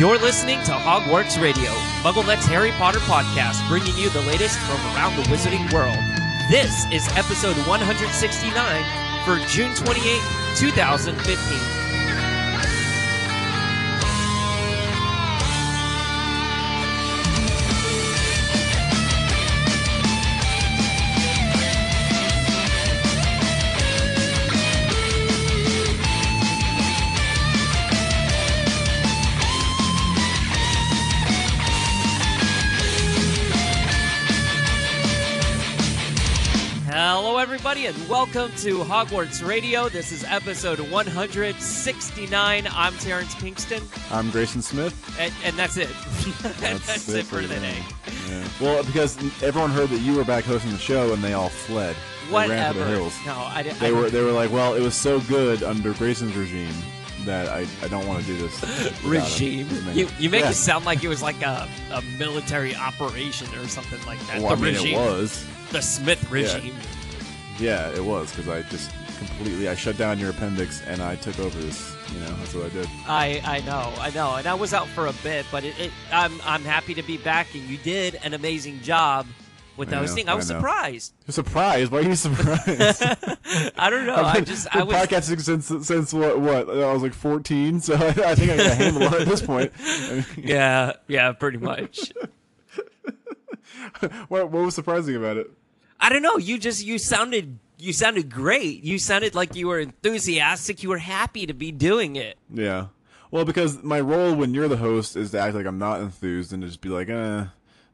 You're listening to Hogwarts Radio, MuggleNet's Harry Potter podcast, bringing you the latest from around the wizarding world. This is episode 169 for June 28, 2015. Everybody, and welcome to Hogwarts Radio. This is episode 169. I'm Terrence Pinkston, I'm Grayson Smith. and, and that's it. that's, it for today. Yeah. Well, because everyone heard that you were back hosting the show, and they all fled. They ran Whatever. for the hills. No, I didn't. They I, were they were like, well, it was so good under Grayson's regime that I, I don't want to do this without him." regime. You, you make Yeah. it sound like it was like a, a military operation or something like that. Well, the I mean, regime, it was. the Smith regime. Yeah, it was because I just completely I shut down your appendix and I took over this. You know, that's what I did. I, I know, I know, and I was out for a bit, but it, it, I'm I'm happy to be back, and you did an amazing job with I know, hosting. I was I surprised. You're surprised? Why are you surprised? I don't know. I just I was podcasting since since what what I was like 14, so I, I think I got a handle on it at this point. I mean, yeah yeah pretty much. what, what was surprising about it? I don't know. You just you sounded you sounded great. You sounded like you were enthusiastic. You were happy to be doing it. Yeah. Well, because my role when you're the host is to act like I'm not enthused and just be like, eh,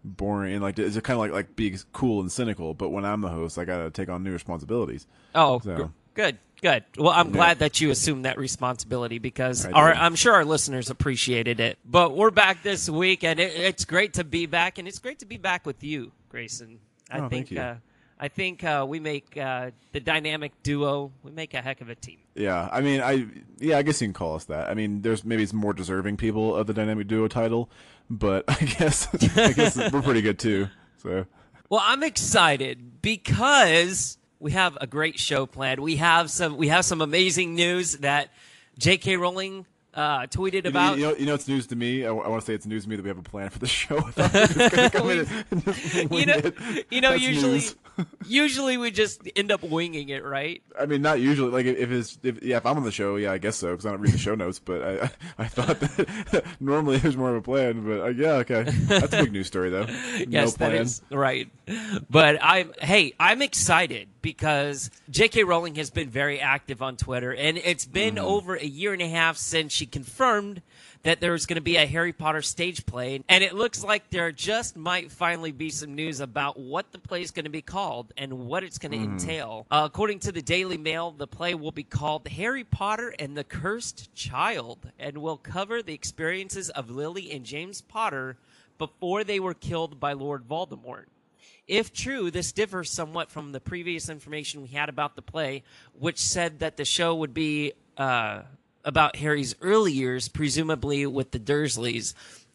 boring, and like it's kind of like like be cool and cynical. But when I'm the host, I gotta take on new responsibilities. Oh, So- good, good. Well, I'm glad that you assumed that responsibility because I our, I'm sure our listeners appreciated it. But we're back this week, and it, it's great to be back, and it's great to be back with you, Grayson. I Oh, think thank you. Uh, I think uh, we make uh, the dynamic duo. We make a heck of a team. Yeah, I mean, I yeah, I guess you can call us that. I mean, there's maybe it's more deserving people of the dynamic duo title, but I guess I guess we're pretty good too. So Well, I'm excited because we have a great show planned. We have some we have some amazing news that J.K. Rowling uh, tweeted about. You know, you know, it's news to me. I, want to say it's news to me that we have a plan for the show. I thought we were just gonna come in and just you know, you know, That's usually, news. Usually we just end up winging it, right? I mean, not usually. Like if it's if yeah, if I'm on the show, yeah, I guess so because I don't read the show notes. But I I thought that normally there's more of a plan. But uh, yeah, okay, that's a big news story though. yes, no plan. that is right. But I'm hey, I'm excited because J.K. Rowling has been very active on Twitter, and it's been Mm-hmm. over a year and a half since she confirmed that there's going to be a Harry Potter stage play, and it looks like there just might finally be some news about what the play is going to be called and what it's going to Mm-hmm. entail. Uh, according to the Daily Mail, the play will be called Harry Potter and the Cursed Child, and will cover the experiences of Lily and James Potter before they were killed by Lord Voldemort. If true, this differs somewhat from the previous information we had about the play, which said that the show would be uh, about Harry's early years, presumably with the Dursleys.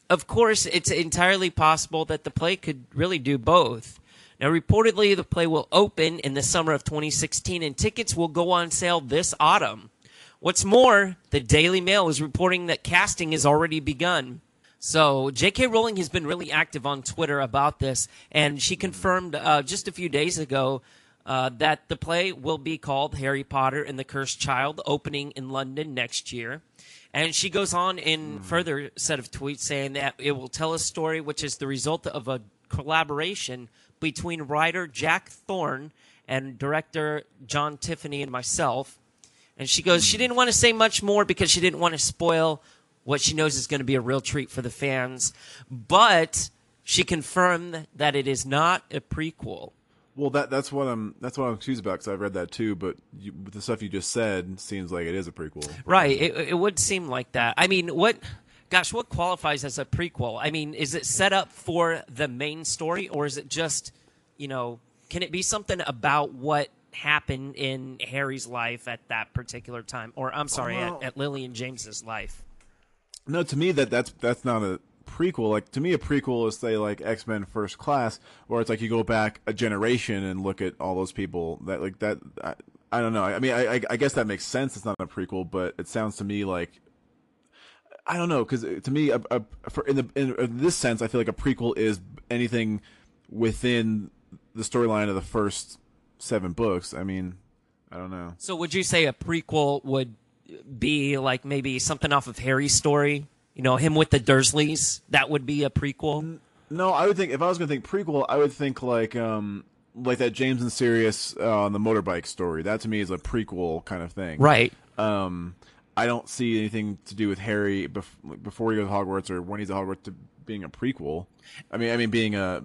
Of course, it's entirely possible that the play could really do both. Now, reportedly, the play will open in the summer of 2016, and tickets will go on sale this autumn. What's more, the Daily Mail is reporting that casting has already begun. So J.K. Rowling has been really active on Twitter about this, and she confirmed uh, just a few days ago uh, that the play will be called Harry Potter and the Cursed Child, opening in London next year. And she goes on in further set of tweets saying that it will tell a story which is the result of a collaboration between writer Jack Thorne and director John Tiffany and myself. And she goes, she didn't want to say much more because she didn't want to spoil what she knows is going to be a real treat for the fans. But she confirmed that it is not a prequel. Well, that that's what I'm that's what I'm confused about because I've read that too. But you, the stuff you just said, seems like it is a prequel. Right. It, it would seem like that. I mean, what, gosh, what qualifies as a prequel? I mean, is it set up for the main story or is it just, you know, can it be something about what happened in Harry's life at that particular time? Or, I'm sorry, Well- at, at Lily and James's life? No, to me that that's that's not a prequel. Like to me, a prequel is say like X Men First Class, where it's like you go back a generation and look at all those people that like that. I, I don't know. I mean, I, I guess that makes sense. It's not a prequel, but it sounds to me like I don't know because uh, to me, a, a, for in the in this sense, I feel like a prequel is anything within the storyline of the first seven books. I mean, I don't know. So would you say a prequel would be like maybe something off of Harry's story? You know, him with the Dursleys. That would be a prequel. No, I would think if I was going to think prequel, I would think like um like that James and Sirius uh, on the motorbike story. That to me is a prequel kind of thing. Right. Um, I don't see anything to do with Harry bef- before he goes to Hogwarts or when he's at Hogwarts to being a prequel. I mean, I mean being a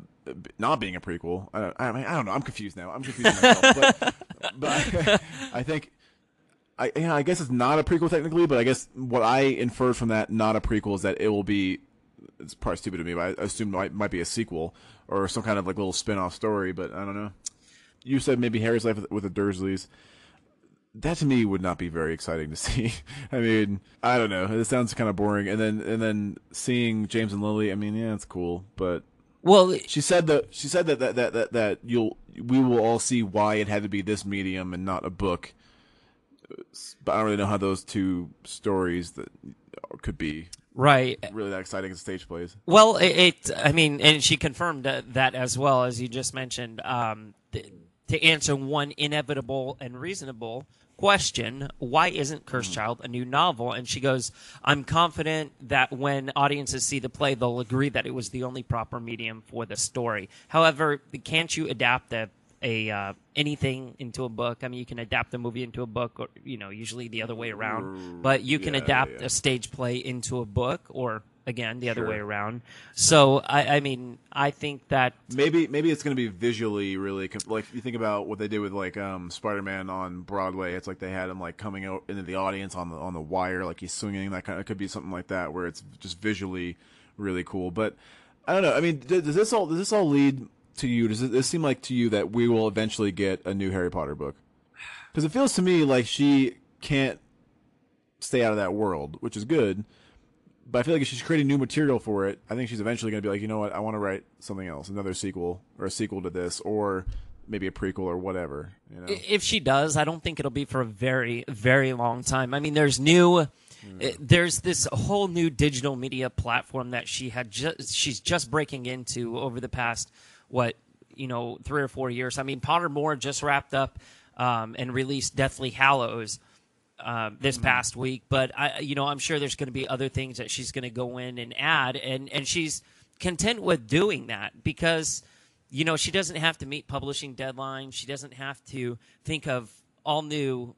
not being a prequel. I don't, I, mean, I don't know. I'm confused now. I'm confused myself. but but I, I think I yeah, I guess it's not a prequel technically, but I guess what I inferred from that not a prequel is that it will be it's probably stupid to me, but I assume it might, might be a sequel or some kind of like little spin-off story, but I don't know. You said maybe Harry's life with, with the Dursleys. That to me would not be very exciting to see. I mean, I don't know. It sounds kind of boring. And then and then seeing James and Lily, I mean, yeah, it's cool, but well, she said that she said that that, that that that you'll we will all see why it had to be this medium and not a book. But I don't really know how those two stories that could be right really that exciting as stage plays. Well, it, it, I mean, and she confirmed that as well as you just mentioned. Um, th- to answer one inevitable and reasonable question, why isn't Cursed mm-hmm. Child a new novel? And she goes, I'm confident that when audiences see the play, they'll agree that it was the only proper medium for the story. However, can't you adapt a a uh, anything into a book. I mean, you can adapt a movie into a book, or you know, usually the other way around. But you can yeah, adapt yeah. a stage play into a book, or again, the other Sure. way around. So I, I mean, I think that Maybe maybe it's going to be visually really like you think about what they did with like um Spider-Man on Broadway. It's like they had him like coming out into the audience on the on the wire, like he's swinging. That kind of it could be something like that where it's just visually really cool. But I don't know. I mean, does this all does this all lead to you? Does it, seem like to you that we will eventually get a new Harry Potter book? Because it feels to me like she can't stay out of that world, which is good. But I feel like if she's creating new material for it, I think she's eventually going to be like, you know what, I want to write something else, another sequel or a sequel to this, or maybe a prequel or whatever. You know? if she does, I don't think it'll be for a very, very long time. I mean, there's new. eh, There's this whole new digital media platform that she had just she's just breaking into over the past what you know three or four years. I mean, Pottermore just wrapped up um, and released Deathly Hallows um, this past week, but I you know I'm sure there's going to be other things that she's going to go in and add, and and she's content with doing that because you know she doesn't have to meet publishing deadlines. She doesn't have to think of all new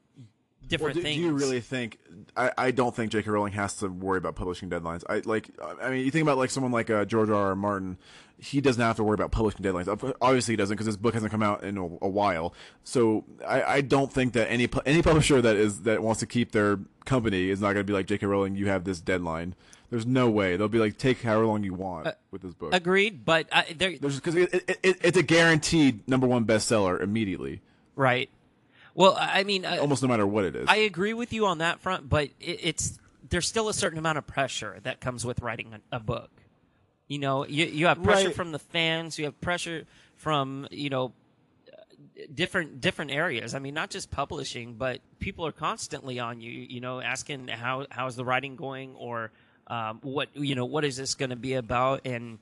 different do, do things. you really think? I, I don't think J.K. Rowling has to worry about publishing deadlines. I like. I mean, you think about like someone like uh, George R. R. Martin. He doesn't have to worry about publishing deadlines. Obviously, he doesn't because his book hasn't come out in a, a while. So I, I don't think that any any publisher that is that wants to keep their company is not going to be like J.K. Rowling. You have this deadline. There's no way they'll be like take however long you want with this book. Agreed, but uh, there, because it, it, it, it's a guaranteed number one bestseller immediately, right. Well, I mean, uh, almost no matter what it is. I agree with you on that front, but it, it's there's still a certain amount of pressure that comes with writing a, a book. You know, you you have pressure Right. from the fans, you have pressure from you know different different areas. I mean, not just publishing, but people are constantly on you. You know, asking how how's the writing going, or um, what you know, what is this going to be about, and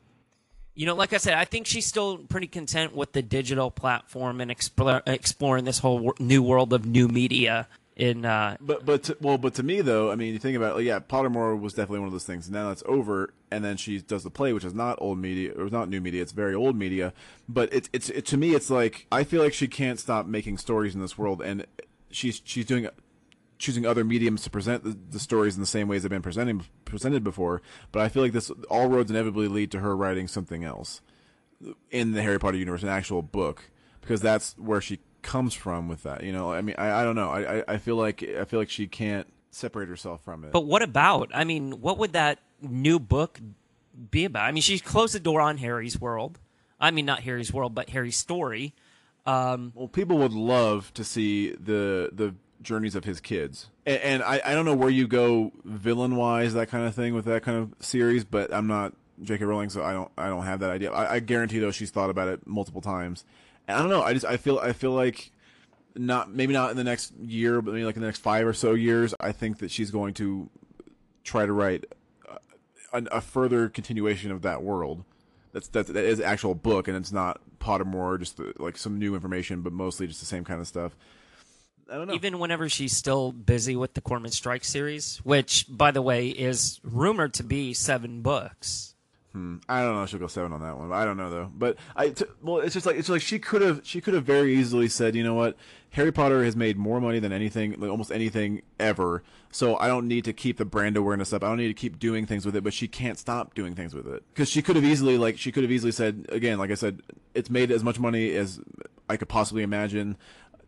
you know, like I said, I think she's still pretty content with the digital platform and explore, exploring this whole new world of new media. In uh, But but to, well, but to me though, I mean, you think about it, like, yeah, Pottermore was definitely one of those things. Now that's over, and then she does the play, which is not old media, or not new media. It's very old media. But it's it's it, to me, it's like I feel like she can't stop making stories in this world, and she's she's doing choosing other mediums to present the, the stories in the same ways they've been presenting presented before. But I feel like this all roads inevitably lead to her writing something else in the Harry Potter universe, an actual book, because that's where she comes from with that. You know, I mean, I, I don't know. I, I I feel like I feel like she can't separate herself from it. but what about? I mean, what would that new book be about? I mean, she closed the door on Harry's world. I mean, not Harry's world, but Harry's story. Um, Well, people would love to see the the journeys of his kids, and, and I, I don't know where you go villain wise, that kind of thing with that kind of series. But I'm not J.K. Rowling, so I don't I don't have that idea. I, I guarantee though she's thought about it multiple times. I don't know. I just I feel I feel like not maybe not in the next year, but maybe like in the next five or so years. I think that she's going to try to write a, a further continuation of that world. That's that's that is actual book, and it's not Pottermore, just the, like some new information, but mostly just the same kind of stuff. I don't know. Even whenever she's still busy with the Corman Strike series, which, by the way, is rumored to be seven books. Hmm. I don't know. if She'll go seven on that one. I don't know though. But I, t- well, it's just like it's like she could have she could have very easily said, you know what, Harry Potter has made more money than anything, like almost anything ever. So I don't need to keep the brand awareness up. I don't need to keep doing things with it. But she can't stop doing things with it because she could have easily like she could have easily said again, like I said, it's made as much money as I could possibly imagine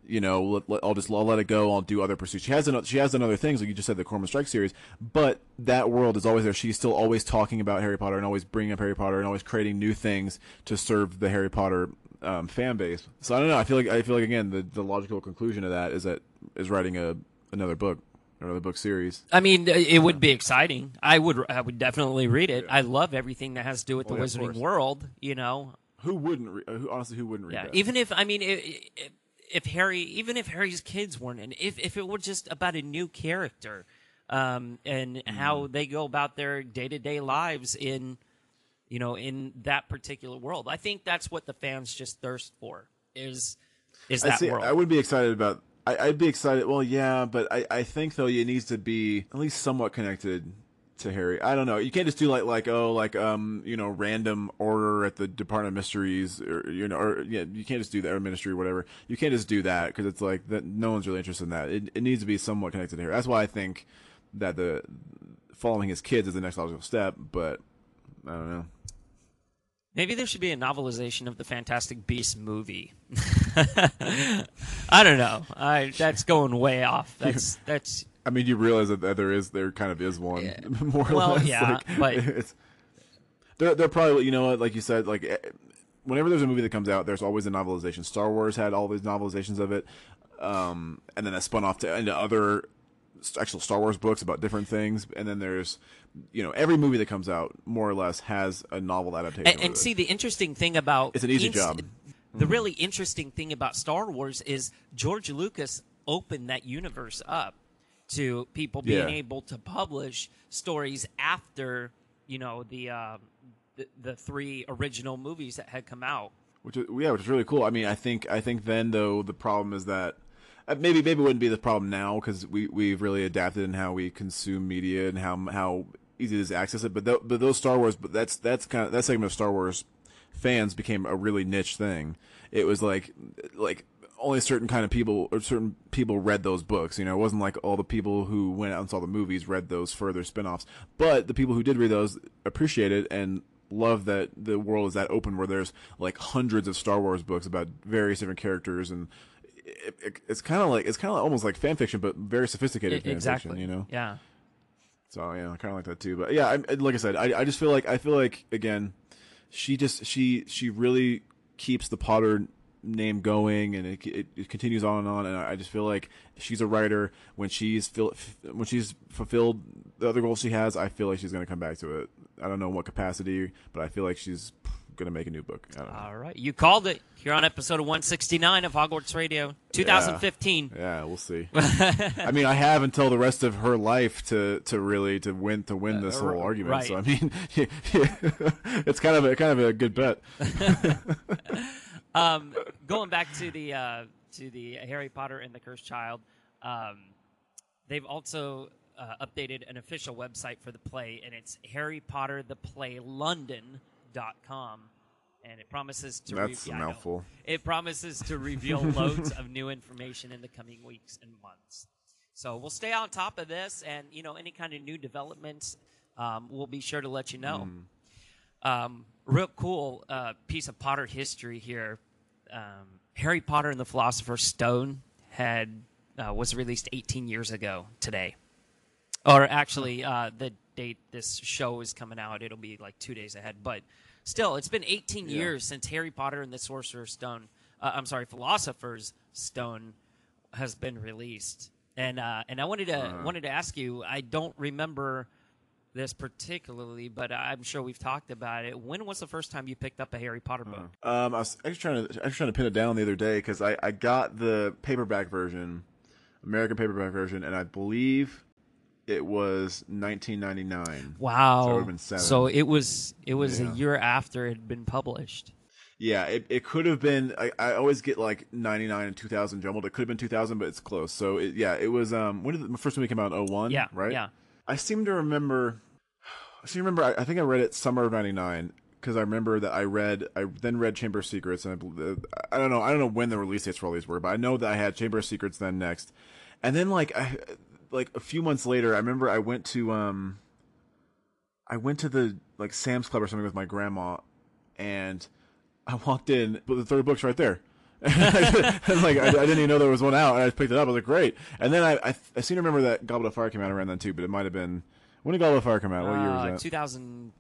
you know, I'll just I'll let it go. I'll do other pursuits. She has done, she has done other things, like you just said, the Corman Strike series. But that world is always there. She's still always talking about Harry Potter and always bringing up Harry Potter and always creating new things to serve the Harry Potter um, fan base. So I don't know. I feel like I feel like again the, the logical conclusion of that is that is writing a another book, another book series. I mean, it would be exciting. I would, I would definitely read it. I love everything that has to do with Oh, the yeah, Wizarding world. You know, Who wouldn't? Re- who honestly? Who wouldn't read yeah. that? Even if I mean, if, if Harry, even if Harry's kids weren't in, if if it were just about a new character, um, and how Mm-hmm. they go about their day to day lives in, you know, in that particular world, I think that's what the fans just thirst for. Is is I that see. world? I would be excited about. I, I'd be excited. Well, yeah, but I, I think though it needs to be at least somewhat connected to Harry. I don't know. You can't just do like like oh like um you know random order at the Department of Mysteries or you know or yeah you can't just do that or Ministry or whatever. You can't just do that because it's like that. No one's really interested in that. It it needs to be somewhat connected to Harry. That's why I think that the following his kids is the next logical step. But I don't know. Maybe there should be a novelization of the Fantastic Beasts movie. I don't know. I that's going way off. That's that's I mean, you realize that, that there is there kind of is one Yeah. more or Well, less. yeah, like, but- it's, they're they're probably you know what like you said like eh, whenever there's a movie that comes out, there's always a novelization. Star Wars had all these novelizations of it, um, and then that spun off to into other actual Star Wars books about different things. And then there's you know every movie that comes out more or less has a novel adaptation. and, and see the interesting thing about It's an easy ins- job. The really interesting thing about Star Wars is George Lucas opened that universe up to people being Yeah. able to publish stories after you know the, um, the the three original movies that had come out. which is, yeah, which is really cool. I mean, I think I think then though the problem is that uh, maybe maybe it wouldn't be the problem now because we we've really adapted in how we consume media and how how easy it is to access it. But th- but those Star Wars, but that's that's kind of that segment of Star Wars fans became a really niche thing. It was like like only certain kind of people or certain people read those books. You know, it wasn't like all the people who went out and saw the movies read those further spin-offs. But the people who did read those appreciated and love that the world is that open where there's like hundreds of Star Wars books about various different characters and it, it, it's kind of like it's kind of almost like fan fiction but very sophisticated fan E, exactly. fiction, you know. Yeah. So yeah, I kind of like that too. But yeah, I, like I said, I, I just feel like I feel like again, she just she she really keeps the Potter name going, and it, it, it continues on and on. And I just feel like she's a writer when she's fil- when she's fulfilled the other goals she has. I feel like she's going to come back to it. I don't know what capacity, but I feel like she's going to make a new book. I don't know. All right, you called it. Here on episode 169 of Hogwarts Radio, 2015. Yeah, we'll see. I mean, I have until the rest of her life to, to really to win to win uh, this whole r- argument. So I mean, it's kind of a kind of a good bet. um, going back to the uh, to the Harry Potter and the Cursed Child, um, they've also uh, updated an official website for the play, and it's HarryPotterThePlayLondon.com. And it promises to That's re- a yeah, I know. mouthful. It promises to reveal loads of new information in the coming weeks and months. So we'll stay on top of this, and you know any kind of new developments, um, we'll be sure to let you know. Um, real cool uh, piece of Potter history here. Um, Harry Potter and the Philosopher's Stone had uh, was released 18 years ago today, or actually uh, the date this show is coming out, it'll be like two days ahead. But still, it's been 18 Yeah. years since Harry Potter and the Sorcerer's Stone. Uh, I'm sorry, Philosopher's Stone has been released, and uh, and I wanted to Uh. wanted to ask you. I don't remember this particularly, but I'm sure we've talked about it. When was the first time you picked up a Harry Potter book? Um, I was actually trying to I was trying to pin it down the other day because I I got the paperback version, American paperback version, and I believe it was 1999. Wow. So it. So it was it was Yeah. a year after it had been published. Yeah, it, it could have been. I, I always get like 99 and 2000 jumbled. It could have been 2000, but it's close. So it, yeah, it was. Um, when did the first movie come out? 01? Yeah. right. Yeah. I seem to remember. Seem to remember. I, I think I read it summer of '99 because I remember that I read. I then read Chamber of Secrets, and I, I don't know. I don't know when the release dates for all these were, but I know that I had Chamber of Secrets then next, and then like I, like a few months later, I remember I went to um. I went to the like Sam's Club or something with my grandma, and I walked in, but the third book's right there. and like I, I didn't even know there was one out, and I picked it up. I was like, "Great!" And then I I, I seem to remember that Goblet of Fire came out around then too, but it might have been when did Goblet of Fire come out? What year Uh, was that? 2000,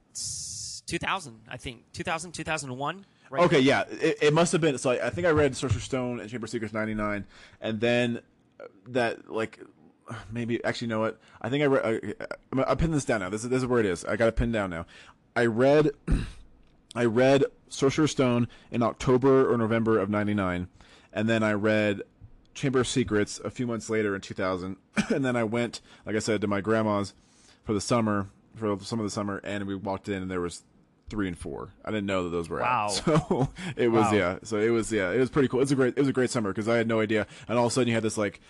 2000, I think. 2000, 2001. Right Okay, yeah, it, it must have been. So I, I think I read Sorcerer's Stone and Chamber of Secrets '99, and then uh, that like maybe actually you know what? I think I read. I, I pinned this down now. This is this is where it is. I got it pinned down now. I read. I read Sorcerer's Stone in October or November of '99, and then I read Chamber of Secrets a few months later in 2000, and then I went, like I said, to my grandma's for the summer, for some of the summer, and we walked in, and there was three and four. I didn't know that those were Wow. out. So it was Wow. yeah. So it was yeah. It was pretty cool. It was a great. It was a great summer because I had no idea, and all of a sudden you had this like.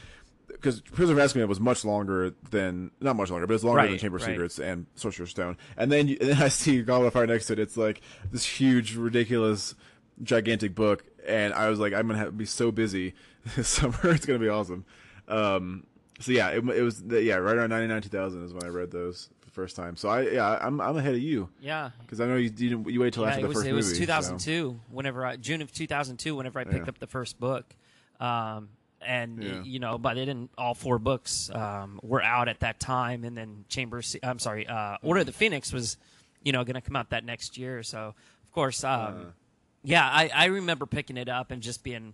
Because Prison of Azkaban was much longer than not much longer, but it's longer than Chamber of right. Secrets and Sorcerer's Stone. And then, you, and then I see Goblet of Fire next to it. It's like this huge, ridiculous, gigantic book, and I was like, I'm gonna have, to be so busy this summer. It's gonna be awesome. Um, so yeah, it, it was yeah, right around 99 2000 is when I read those the first time. So I yeah, I'm I'm ahead of you Yeah. because I know you you, didn't, you wait till Yeah, after the was first it was movie. so- 2002 whenever I June of 2002 whenever I picked Yeah. up the first book. Um and Yeah. you know, by then all four books um, were out at that time, and then Chamber. Se- I'm sorry, uh, Order of the Phoenix was, you know, going to come out that next year. So of course, um, Uh. yeah, I, I remember picking it up and just being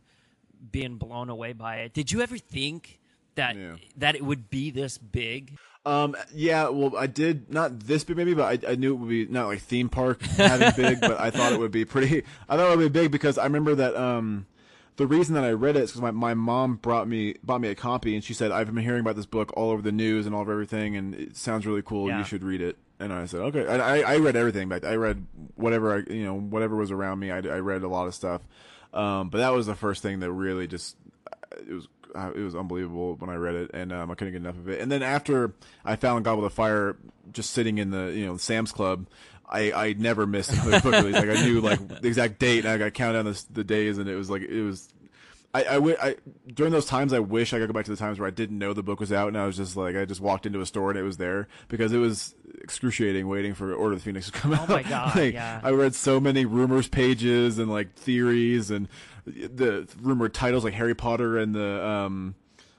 being blown away by it. Did you ever think that Yeah. that it would be this big? Um, yeah, well, I did not this big maybe, but I, I knew it would be not like theme park having big, but I thought it would be pretty. I thought it would be big because I remember that um, the reason that I read it is because my, my mom brought me bought me a copy and she said I've been hearing about this book all over the news and all of everything and it sounds really cool. Yeah. You should read it. And I said okay. And I I read everything back. I read whatever I you know whatever was around me. I, I read a lot of stuff. Um, but that was the first thing that really just it was uh, it was unbelievable when I read it, and um, I couldn't get enough of it. And then after I found Goblet of Fire, just sitting in the you know Sam's Club, I I never missed another book release. Like I knew like the exact date, and I got count down the, the days, and it was like it was. I, I, I during those times I wish I could go back to the times where I didn't know the book was out and I was just like I just walked into a store and it was there because it was excruciating waiting for Order of the Phoenix to come out. Oh my God, Like, yeah. I read so many rumors pages and like theories and the rumored titles like Harry Potter and the um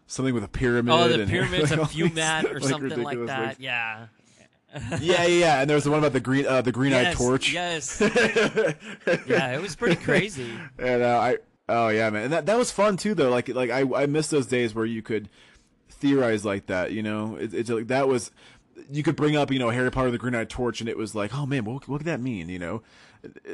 something with a pyramid. Oh, the and, pyramids like, of Furmat or like, something like that. Yeah. Yeah, yeah, yeah. And there was the one about the green uh, the green eyed Yes, torch. Yes. yeah, it was pretty crazy. And uh, I oh yeah, man, and that that was fun too though. Like like I I miss those days where you could theorize like that. You know, it, it's like that was you could bring up you know Harry Potter the Green Eyed Torch, and it was like oh man, what what could that mean? You know.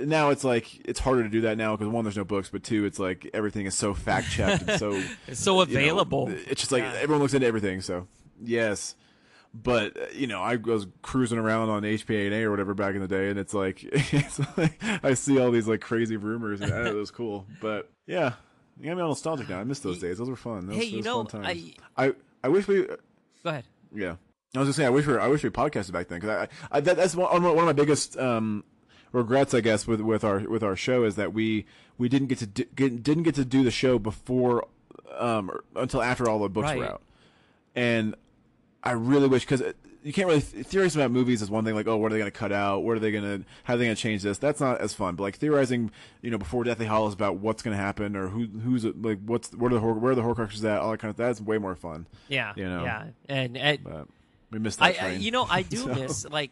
Now it's like it's harder to do that now because one, there's no books, but two, it's like everything is so fact checked and so It's so you know, available. it's just like everyone looks into everything. So yes, but uh, you know, I was cruising around on HPA or whatever back in the day, and it's like, it's like I see all these like crazy rumors, and I know it was cool. But yeah, you got me all nostalgic now. I miss those days; those were fun. Those, Hey, you know, fun times. I- I I wish we Go ahead. yeah. I was gonna say I wish we I wish we podcasted back then because I, I that, that's one, one of my biggest um, regrets I guess with with our with our show is that we we didn't get to do, get, didn't get to do the show before um or- until after all the books were out, and I really wish because you can't really theorize about movies is one thing like oh what are they gonna cut out? What are they gonna how are they gonna change this? That's not as fun but like theorizing you know before Deathly Hallows about what's gonna happen or who who's like what's where are the hor- where are the Horcruxes at? All that kind of that's way more fun. Yeah. You know, Yeah. And, and but we missed that I, I, you know, I do So- miss like,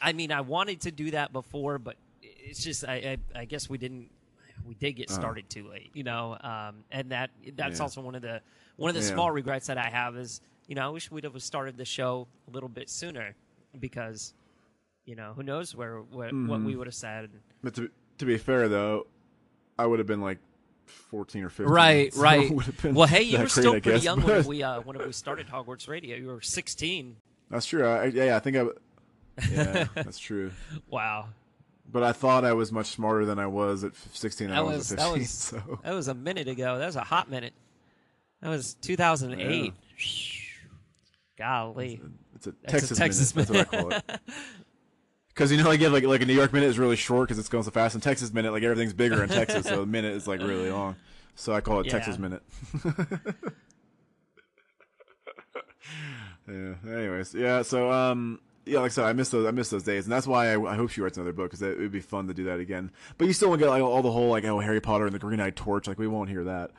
I mean, I wanted to do that before, but it's just I, I, I guess we didn't. We did get started too late, you know, um, and that that's Uh-huh. Yeah. also one of the one of the Yeah. small regrets that I have is you know I wish we'd have started the show a little bit sooner because you know who knows where, where what Mm-hmm. we would have said. But to, to be fair, though, I would have been like fourteen or fifteen. Right, so right. would have been Well, hey, you were still pretty guess, young but- when we uh, when we started Hogwarts Radio. You were 16. That's true. I, yeah, I think I. Yeah, that's true. Wow. But I thought I was much smarter than I was at 16 That I was, was at that 15. was so that was a minute ago. That was a hot minute. That was 2008. Golly. it's a That's a Texas, Texas minute. That's what I call it. Because you know, like, you have, like like a New York minute is really short because it's going so fast. And Texas minute, like everything's bigger in Texas, so a minute is like really long. So I call it Yeah. Texas minute. yeah. Anyways, yeah. So um, yeah, like I said, I miss those. I miss those days, and that's why I, I hope she writes another book because it would be fun to do that again. But you still won't get like all the whole like oh Harry Potter and the Green Eyed Torch. Like we won't hear that.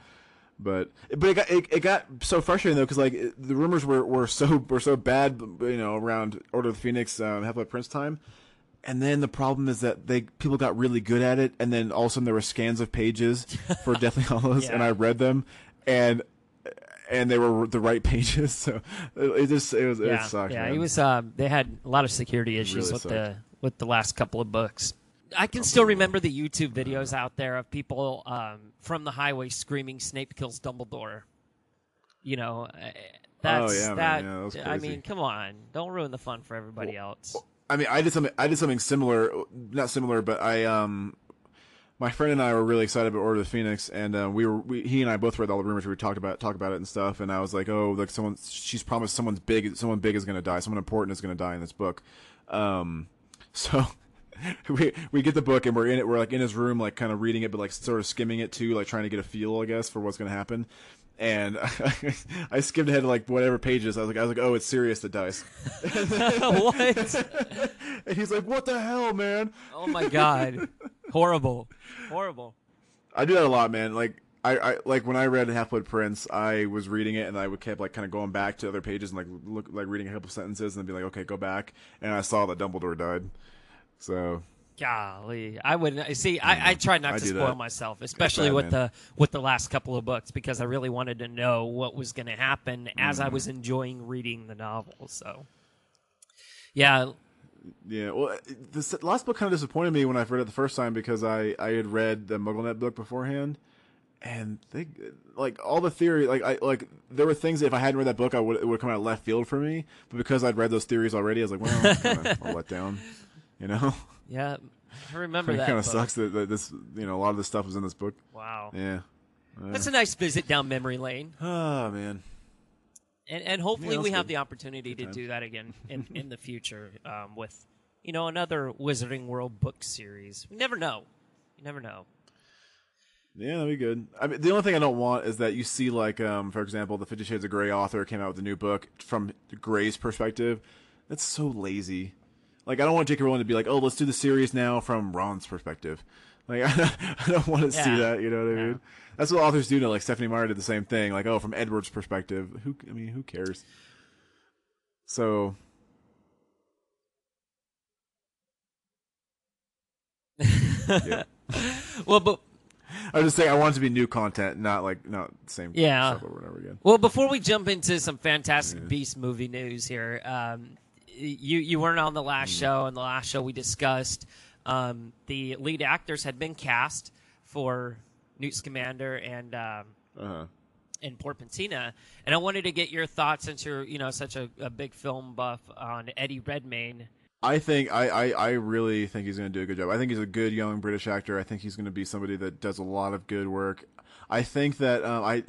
But but it got it, it got so frustrating though because like it- the rumors were, were so were so bad you know around Order of the Phoenix um, Half Blood Prince time, and then the problem is that they people got really good at it, and then all of a sudden there were scans of pages for Deathly Hallows, and I read them, and and they were the right pages, so it, just it was Yeah, it sucked. yeah. man. It was. Uh, they had a lot of security issues really with sucked. the with the last couple of books. I can still remember the YouTube videos out there of people um, from the highway screaming "Snape kills Dumbledore." You know, uh, that's Oh, yeah, man. that. Yeah, that I mean, come on, don't ruin the fun for everybody else. I mean, I did something. I did something similar, not similar, but I um, my friend and I were really excited about Order of the Phoenix, and uh, we were we, he and I both read all the rumors. We talked about talked about it and stuff, and I was like, oh, like someone she's promised someone's big, someone big is going to die, someone important is going to die in this book. Um, so. We we get the book and we're in it. We're like in his room, like kind of reading it, but like sort of skimming it too, like trying to get a feel, I guess, for what's going to happen. And I skimmed ahead to like whatever pages. I was like, I was like, oh, it's serious that dies. what? And he's like, what the hell, man? Oh my god, horrible, horrible. I do that a lot, man. Like I, I like when I read Half Blood Prince, I was reading it and I would kept like kind of going back to other pages and like look like reading a couple sentences and then be like, okay, go back, and I saw that Dumbledore died. So Golly, I wouldn't see. I, I try not I to spoil that. myself, especially bad, with man. the with the last couple of books, because I really wanted to know what was going to happen as Mm-hmm. I was enjoying reading the novel. So, yeah, yeah, well, uh, this last book kind of disappointed me when I read it the first time because I I had read the MuggleNet book beforehand. And they like all the theory, like I like there were things that if I hadn't read that book, I would it would have come out of left field for me. But because I'd read those theories already, I was like, well, kind of a let down, you know. yeah, I remember it that. kind of sucks that, that this you know a lot of this stuff was in this book. Wow, Yeah. that's uh. a nice visit down memory lane, Oh man. And and hopefully Yeah, we that's have the opportunity to times. do that again in in the future um, with you know another Wizarding World book series. We never know. You never know. Yeah, that'd be good. I mean, the only thing I don't want is that you see, like, um, for example, the Fifty Shades of Grey author came out with a new book from Grey's perspective. That's so lazy. Like, I don't want J.K. Rowling to be like, "Oh, let's do the series now from Ron's perspective." Like, I don't want to see that. You know what I Yeah. mean? That's what authors do now. Like Stephenie Meyer did the same thing. Like, oh, from Edward's perspective. Who? I mean, who cares? So yeah. Well, but I was just saying, I want it to be new content, not like not the same Yeah. stuff over and over again. Well, before we jump into some Fantastic Beast movie news here, um, you you weren't on the last show, and the last show we discussed um, the lead actors had been cast for Newt Scamander and um, Uh-huh. and Porpentina, and I wanted to get your thoughts since you're you know such a, a big film buff on Eddie Redmayne. I think I, I, I really think he's going to do a good job. I think he's a good young British actor. I think he's going to be somebody that does a lot of good work. I think that um, I,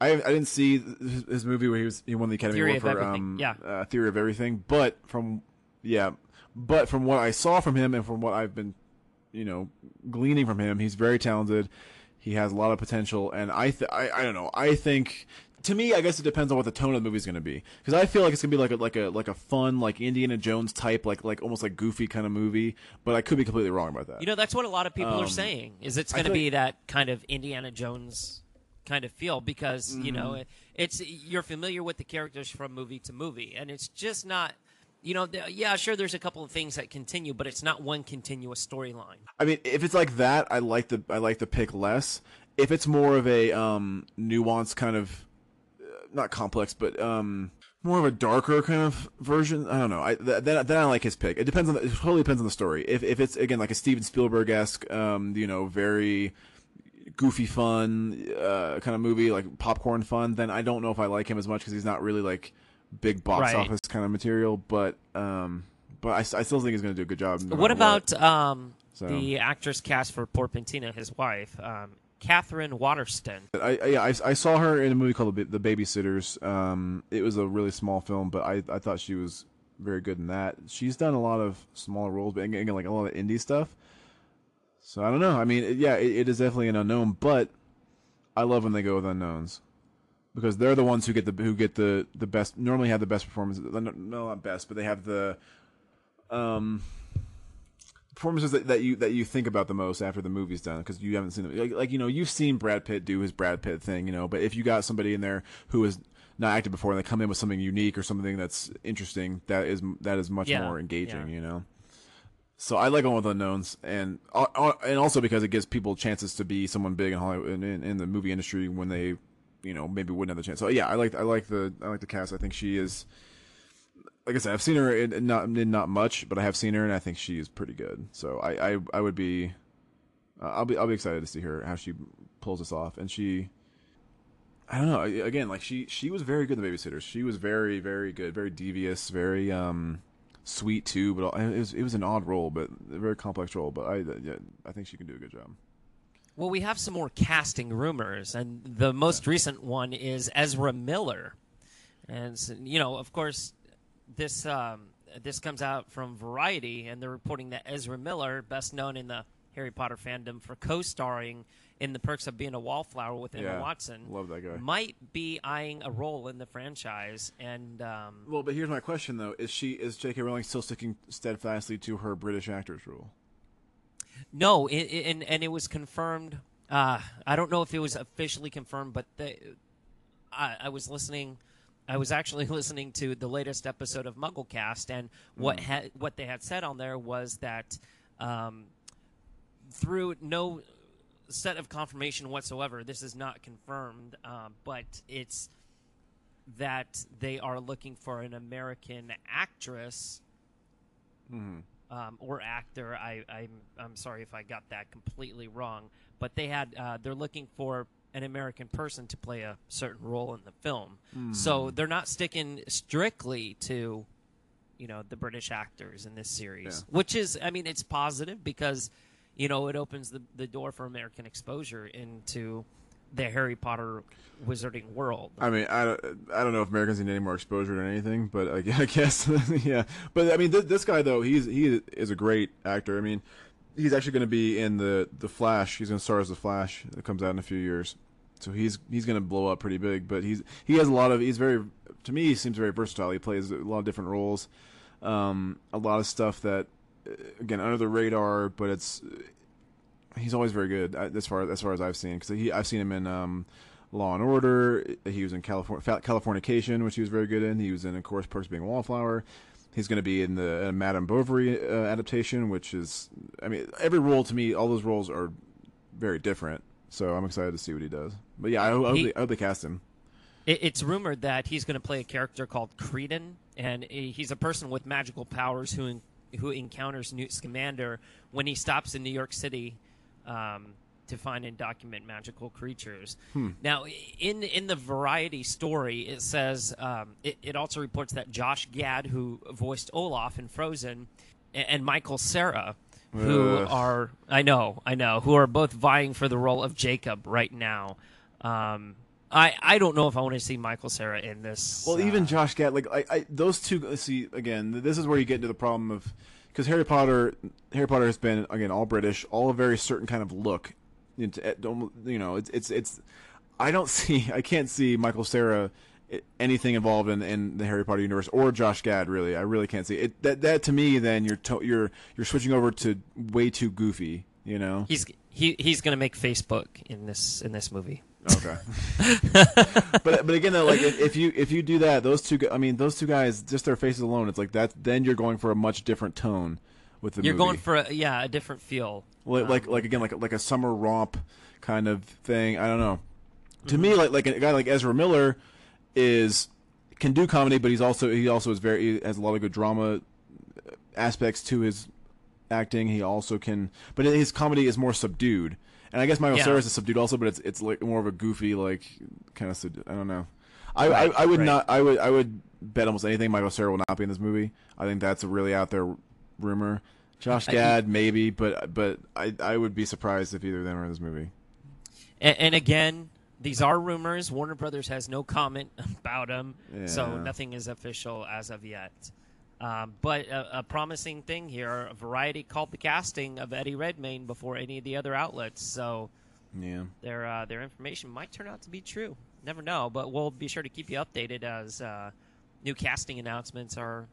I I didn't see his, his movie where he was he won the Academy Theory Award for Everything, um, yeah. uh, Theory of Everything. But from yeah, but from what I saw from him and from what I've been you know gleaning from him, he's very talented. He has a lot of potential, and I th- I, I don't know. I think to me, I guess it depends on what the tone of the movie is going to be. Because I feel like it's going to be like a like a like a fun like Indiana Jones type like like almost like goofy kind of movie. But I could be completely wrong about that. You know, that's what a lot of people are Um, saying. Is it's going to be that kind of Indiana Jones kind of feel because you know Mm-hmm. it, it's you're familiar with the characters from movie to movie, and it's just not. You know, yeah, sure. There's a couple of things that continue, but it's not one continuous storyline. I mean, if it's like that, I like the I like the pick less. If it's more of a um nuanced kind of uh, not complex, but um more of a darker kind of version. I don't know. I th- then then I like his pick. It depends on the, it totally depends on the story. If if it's again like a Steven Spielberg esque, um, you know, very goofy fun uh kind of movie like popcorn fun then i don't know if i like him as much because he's not really like big box Right. office kind of material, but um, but I, I still think he's going to do a good job. no What matter about um, So- the actress cast for Porpentina, his wife, um, Katherine Waterston? I, I, yeah, I, I saw her in a movie called The Babysitters. Um, it was a really small film, but I, I thought she was very good in that. She's done a lot of smaller roles, but again, like a lot of indie stuff. So I don't know. I mean, yeah, it, it is definitely an unknown, but I love when they go with unknowns because they're the ones who get the who get the the best. Normally have the best performances. No, no, not best, but they have the um performances that, that you that you think about the most after the movie's done because you haven't seen them like, like you know you've seen Brad Pitt do his Brad Pitt thing you know but if you got somebody in there who has not acted before and they come in with something unique or something that's interesting that is that is much Yeah, more engaging yeah. you know so I like going with unknowns and uh, uh, and also because it gives people chances to be someone big in Hollywood in, in the movie industry when they you know maybe wouldn't have the chance so yeah I like I like the I like the cast I think she is like I said, I've seen her in not in not much, but I have seen her, and I think she is pretty good. So I I, I would be, uh, I'll be I'll be excited to see her how she pulls this off, and she. I don't know. Again, like she she was very good in the babysitters. She was very very good, very devious, very um sweet too. But it was it was an odd role, but a very complex role. But I yeah, I think she can do a good job. Well, we have some more casting rumors, and the most recent one is Ezra Miller, and you know, of course, this um, this comes out from Variety, and they're reporting that Ezra Miller, best known in the Harry Potter fandom for co-starring in The Perks of Being a Wallflower with Emma Yeah, Watson, love that guy. might be eyeing a role in the franchise, and um, Well, but here's my question though: Is she is J.K. Rowling still sticking steadfastly to her British actors rule? No, it, it- and and it was confirmed. Uh, I don't know if it was officially confirmed, but the, I, I was listening. I was actually listening to the latest episode of MuggleCast, and what ha- what they had said on there was that um, through no set of confirmation whatsoever, this is not confirmed, um, but it's that they are looking for an American actress um, or actor. I, I'm I'm sorry if I got that completely wrong, but they had uh, they're looking for an American person to play a certain role in the film. So they're not sticking strictly to you know the British actors in this series, which is I mean it's positive because you know it opens the the door for American exposure into the Harry Potter wizarding world. I mean, I don't, I don't know if Americans need any more exposure to anything, but I, I guess, yeah. But I mean, th- this guy though, he's he is a great actor. I mean, he's actually going to be in the the Flash. He's going to star as the Flash that comes out in a few years. So he's he's going to blow up pretty big. But he's he has a lot of he's very to me he seems very versatile. He plays a lot of different roles, um, a lot of stuff that uh, again under the radar, but it's he's always very good uh, as far as far as I've seen because he I've seen him in um, Law and Order. He was in California Californication, which he was very good in. He was in, of course, Perks Being a Wallflower. He's going to be in the uh, Madame Bovary uh, adaptation, which is I mean every role to me, all those roles are very different. So I'm excited to see what he does. But yeah, I, hope- He- they, I hope they cast him. It, it's rumored that he's going to play a character called Creedon, and he's a person with magical powers who who encounters Newt Scamander when he stops in New York City um, to find and document magical creatures. Now, in in the Variety story, it says um, it, it also reports that Josh Gad, who voiced Olaf in Frozen, and, and Michael Cera. Who Ugh. are I know I know who are both vying for the role of Jacob right now. Um, I I don't know if I want to see Michael Cera in this. Well, uh, even Josh Gad, like I, I, those two. See, again, this is where you get into the problem of because Harry Potter, Harry Potter has been again all British, all a very certain kind of look. Into eh, you know, it's it's it's. I don't see, I can't see Michael Cera eh, anything involved in, in the Harry Potter universe or Josh Gad. Really, I really can't see it. That that to me, then you're to, you're you're switching over to way too goofy. You know. he's he he's gonna make Facebook in this in this movie. Okay. but but again though, like if, if you if you do that, those two I mean, those two guys, just their faces alone, it's like that. Then you're going for a much different tone with the You're movie. going for a, yeah a different feel. like like, like again like like a summer romp kind of thing. I don't know. To Mm-hmm. me, like like a guy like Ezra Miller is can do comedy, but he's also he also is very has a lot of good drama aspects to his acting. He also can, but his comedy is more subdued. And I guess Michael Yeah. Cera's is subdued also, but it's it's like more of a goofy like kind of subdued. I don't know. I, Right, I, I would right. not. I would. I would bet almost anything Michael Cera will not be in this movie. I think that's a really out there rumor. Josh I- Gad maybe, but but I I would be surprised if either of them are in this movie. And, and again, these are rumors. Warner Brothers has no comment about them, so nothing is official as of yet. Um, but a, a promising thing here: a Variety called the casting of Eddie Redmayne before any of the other outlets, so Yeah. their uh, their information might turn out to be true. Never know, but we'll be sure to keep you updated as uh, new casting announcements are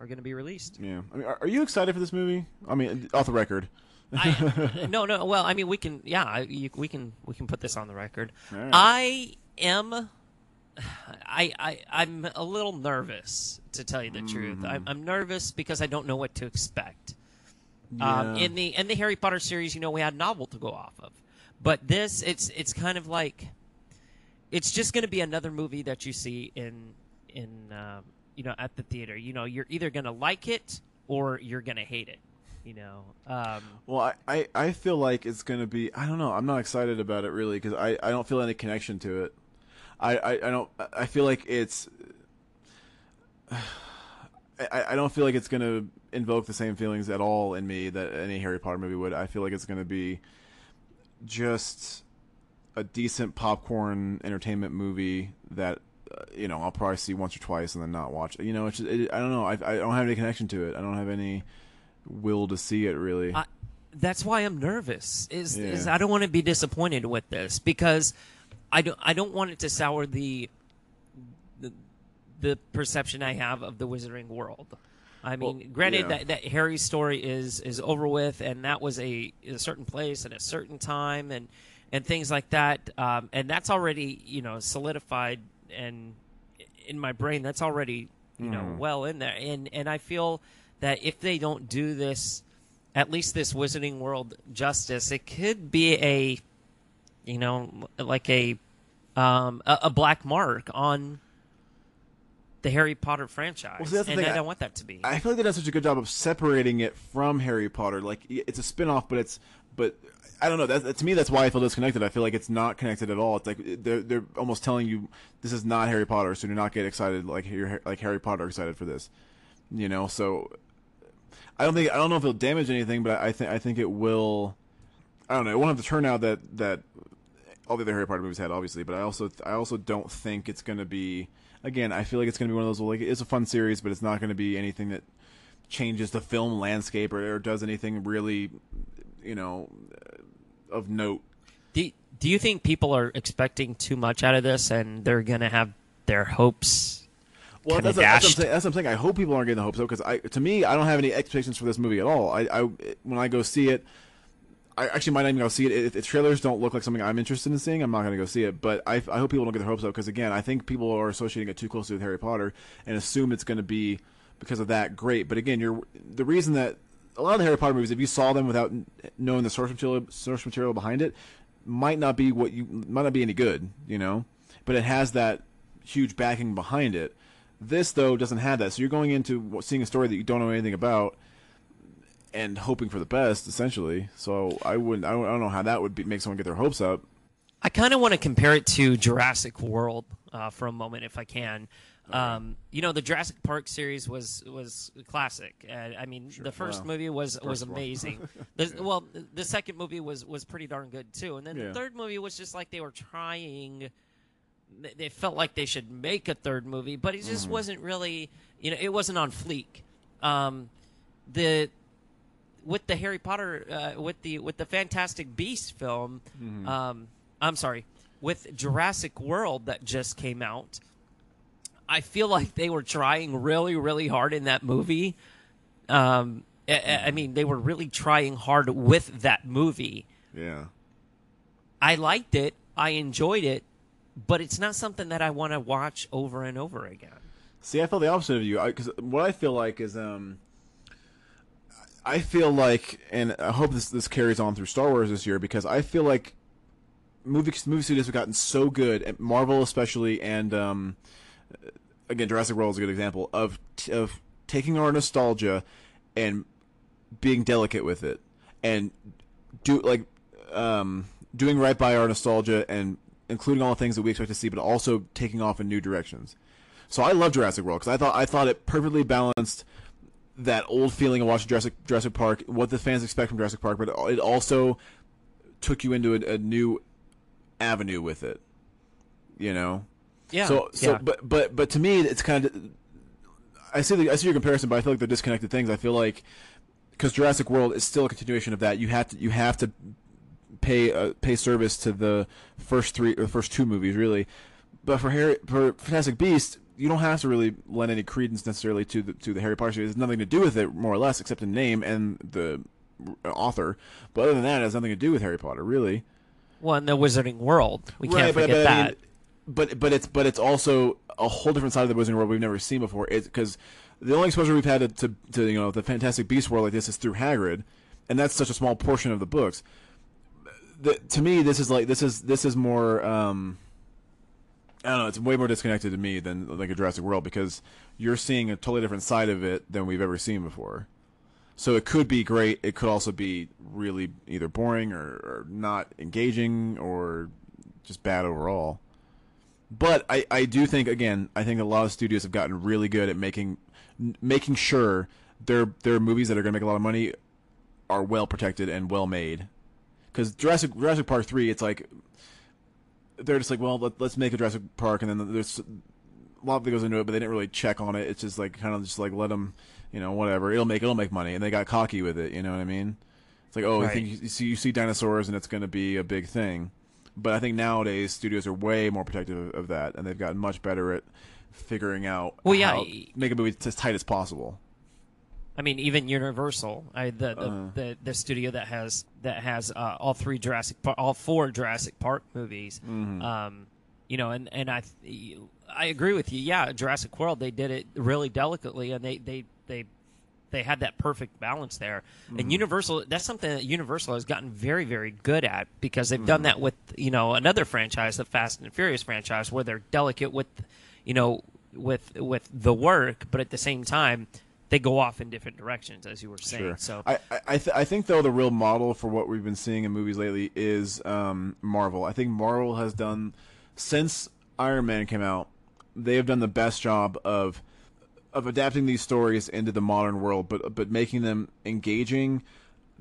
are going to be released. Yeah. I mean, are, are you excited for this movie? I mean, off the record. I, no, no. Well, I mean, we can. Yeah, you, we can. We can put this on the record. Right. I am. I, I I'm a little nervous to tell you the truth. Mm-hmm. I'm, I'm nervous because I don't know what to expect. Um, in the in the Harry Potter series, you know, we had a novel to go off of, but this it's it's kind of like it's just going to be another movie that you see in in um, you know at the theater. You know, you're either going to like it or you're going to hate it. You know, um, Well, I, I, I feel like it's gonna be. I don't know. I'm not excited about it really because I, I don't feel any connection to it. I, I, I don't. I feel like it's. I, I don't feel like it's gonna invoke the same feelings at all in me that any Harry Potter movie would. I feel like it's gonna be just a decent popcorn entertainment movie that uh, you know I'll probably see once or twice and then not watch. You know, it's just, it, I don't know. I, I don't have any connection to it. I don't have any will to see it really. I, that's why I'm nervous. Is is I don't want to be disappointed with this because I don't I don't want it to sour the, the perception I have of the Wizarding world. I mean, Well, granted yeah. that, that Harry's story is is over with, and that was a, a certain place and a certain time, and and things like that, um, and that's already you know solidified and in my brain. That's already you know Mhm. well in there, and and I feel that if they don't do this, at least this Wizarding World justice, it could be a, you know, like a, um, a, a black mark on the Harry Potter franchise, Well, see, that's the and thing, I don't want that to be. I feel like they did such a good job of separating it from Harry Potter. Like it's a spin-off, but it's but I don't know. That, that- to me, that's why I feel disconnected. I feel like it's not connected at all. It's like they're they're almost telling you this is not Harry Potter, so do not get excited like you're like Harry Potter excited for this. You know, so I don't think I don't know if it'll damage anything, but I think I think it will. I don't know. It won't have the turnout that that all the other Harry Potter movies had, obviously. But I also I also don't think it's going to be. Again, I feel like it's going to be one of those like it's a fun series, but it's not going to be anything that changes the film landscape or, or does anything really, you know, of note. do Do you think people are expecting too much out of this, and they're gonna have their hopes? Well, that's, what- that's, what I'm saying, that's what I'm saying. I hope people aren't getting the hopes up because I, to me, I don't have any expectations for this movie at all. I, I when I go see it, I actually might not even go see it. If the trailers don't look like something I'm interested in seeing, I'm not going to go see it. But I, I hope people don't get their hopes up because again, I think people are associating it too closely with Harry Potter and assume it's going to be because of that great. But again, you're the reason that a lot of the Harry Potter movies, if you saw them without knowing the source material, source material behind it, might not be what you might not be any good. You know, but it has that huge backing behind it. This though doesn't have that, so you're going into seeing a story that you don't know anything about and hoping for the best, essentially. So I wouldn't. I don't, I don't know how that would be, make someone get their hopes up. I kind of want to compare it to Jurassic World uh, for a moment, if I can. Um, you know, the Jurassic Park series was was classic. Uh, I mean, the first Wow. movie was was First one. amazing. the, Well, the second movie was was pretty darn good too, and then Yeah. the third movie was just like they were trying. they- They felt like they should make a third movie, but it just wasn't really. You know, it wasn't on fleek. Um, the with the Harry Potter uh, with the with the Fantastic Beast film, um, I'm sorry, with Jurassic World that just came out. I feel like they were trying really, really hard in that movie. Um, I, I mean, they were really trying hard with that movie. Yeah. I liked it. I enjoyed it, but it's not something that I want to watch over and over again. See, I feel the opposite of you. Because what I feel like is, um, I feel like, and I hope this this carries on through Star Wars this year because I feel like movie movie studios have gotten so good, and Marvel especially, and um, again, Jurassic World is a good example of of taking our nostalgia and being delicate with it, and do like um, doing right by our nostalgia and including all the things that we expect to see, but also taking off in new directions. So I love Jurassic World because I thought I thought it perfectly balanced that old feeling of watching Jurassic Jurassic Park, what the fans expect from Jurassic Park, but it also took you into a, a new avenue with it. You know. Yeah. So so yeah. but but but to me it's kind of I see the I see your comparison, but I feel like they're disconnected things. I feel like because Jurassic World is still a continuation of that. You have to you have to pay uh, pay service to the first three or the first two movies really. But for Harry for Fantastic Beast, you don't have to really lend any credence necessarily to the to the Harry Potter series. It has nothing to do with it more or less, except the name and the author. But other than that, it has nothing to do with Harry Potter really. well, in the Wizarding World, we can't Right, but- forget but I that. mean, but but it's but it's also a whole different side of the Wizarding World we've never seen before. It's because the only exposure we've had to, to, to you know the Fantastic Beast world like this is through Hagrid, and that's such a small portion of the books. The, to me, this is like this is this is more. Um, I don't know. It's way more disconnected to me than like a Jurassic World because you're seeing a totally different side of it than we've ever seen before. So it could be great. It could also be really either boring or, or not engaging or just bad overall. But I, I do think again I think a lot of studios have gotten really good at making making sure their their movies that are going to make a lot of money are well protected and well made. Because Jurassic Jurassic Park three, it's like they're just like, well, let, let's make a Jurassic Park, and then there's a lot that goes into it, but they didn't really check on it. It's just like kind of just like let them, you know, whatever. It'll make it'll make money, and they got cocky with it. You know what I mean? It's like, oh, Right. I think you, you see you see dinosaurs, and it's going to be a big thing. But I think nowadays studios are way more protective of, of that, and they've gotten much better at figuring out Well, yeah, make a movie as tight as possible. I mean, even Universal, I, the, the, Uh. the the studio that has that has uh, all three Jurassic, all four Jurassic Park movies. Mm-hmm. Um, you know, and and I I agree with you. Yeah, Jurassic World, they did it really delicately, and they they they they had that perfect balance there. Mm-hmm. And Universal, that's something that Universal has gotten very very good at because they've Mm-hmm. done that with you know another franchise, the Fast and Furious franchise, where they're delicate with you know with with the work, but at the same time they go off in different directions, as you were saying. Sure. So I I, I, th- I think though the real model for what we've been seeing in movies lately is um, Marvel. I think Marvel has done since Iron Man came out, they have done the best job of of adapting these stories into the modern world, but but making them engaging.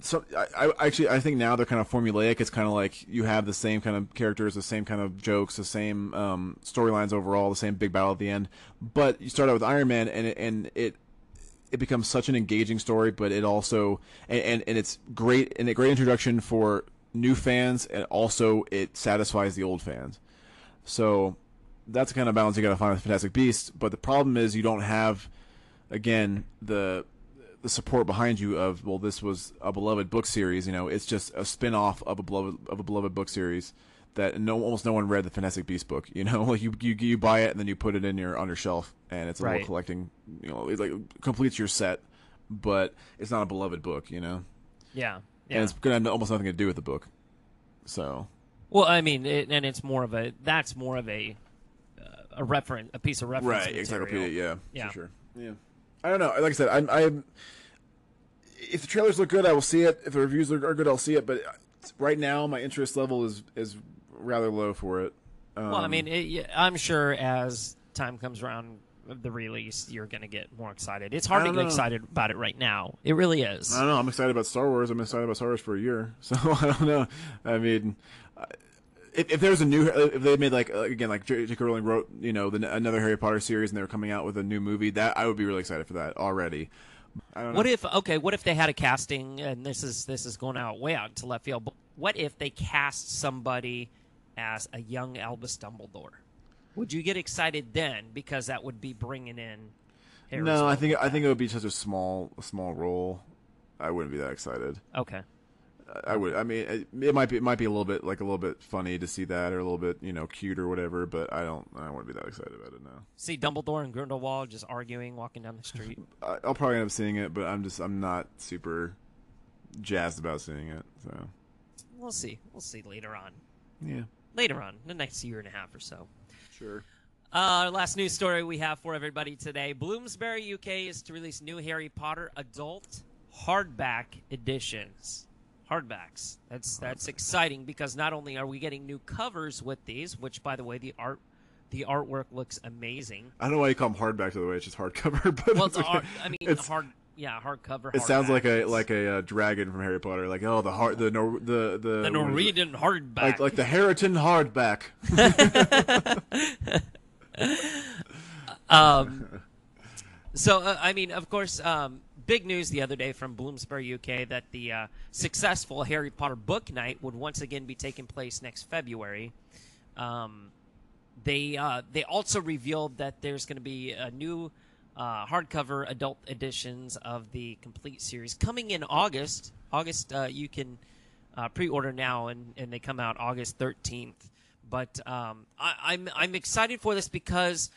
So I, I actually I think now they're kind of formulaic. It's kind of like you have the same kind of characters, the same kind of jokes, the same um, storylines overall, the same big battle at the end. But you start out with Iron Man, and it, and it it becomes such an engaging story, but it also and, and, and it's great and a great introduction for new fans, and also it satisfies the old fans. So that's the kind of balance you got to find with Fantastic Beasts. But the problem is you don't have, again, the the support behind you of well, this was a beloved book series. You know, it's just a spin off of a beloved of a beloved book series that no almost no one read the Fantastic Beast book. You know, like you you you buy it and then you put it in your on your shelf, and it's a Right. little collecting. You know, it like completes your set, but it's not a beloved book. You know, yeah, yeah. and it's gonna have almost nothing to do with the book. So Well, I mean, it, and it's more of a that's more of a uh, a reference, a piece of reference. right, encyclopedia, yeah, Yeah. for sure, yeah. I don't know. Like I said, I'm, I'm. If the trailers look good, I will see it. If the reviews are are good, I'll see it. But right now, my interest level is is rather low for it. Um, Well, I mean, it, I'm sure as time comes around the release, you're going to get more excited. It's hard to get know. excited about it right now. It really is. I don't know. I'm excited about Star Wars. I'm excited about Star Wars for a year. So I don't know. I mean, I- if, if there was a new, if they made like again, like J.K. Rowling wrote, you know, the, another Harry Potter series, and they were coming out with a new movie, that I would be really excited for that already. I don't know. What if okay? What if they had a casting, and this is this is going out way out to left field. But what if they cast somebody as a young Albus Dumbledore? Would you get excited then because that would be bringing in? No, I think I think it would be such a small, small role. I wouldn't be that excited. Okay. I would. I mean, it, it might be. It might be a little bit like a little bit funny to see that, or a little bit, you know, cute or whatever. But I don't. I wouldn't be that excited about it now. See Dumbledore and Grindelwald just arguing, walking down the street. I, I'll probably end up seeing it, but I'm just. I'm not super jazzed about seeing it. So we'll see. We'll see later on. yeah, Later on, in the next year and a half or so. sure. Uh, our last news story we have for everybody today: Bloomsbury UK is to release new Harry Potter adult hardback editions. hardbacks. That's that's exciting because not only are we getting new covers with these, which by the way the art the artwork looks amazing. I don't know why you call them hardback. To the way it's just hardcover, but Well, it's okay. art, I mean It's- hard yeah hardcover. It sounds like a like a uh, dragon from Harry Potter. Like oh the hard the Nor- the the the? Norwegian hardback. like like the Harriton hardback. Um, so, uh, I mean, of course, um, big news the other day from Bloomsbury, UK, that the uh, successful Harry Potter book night would once again be taking place next February. Um, they uh, they also revealed that there's going to be a new uh, hardcover adult editions of the complete series coming in August. August, uh, you can uh, pre-order now, and, and they come out August 13th. But um, I, I'm I'm excited for this because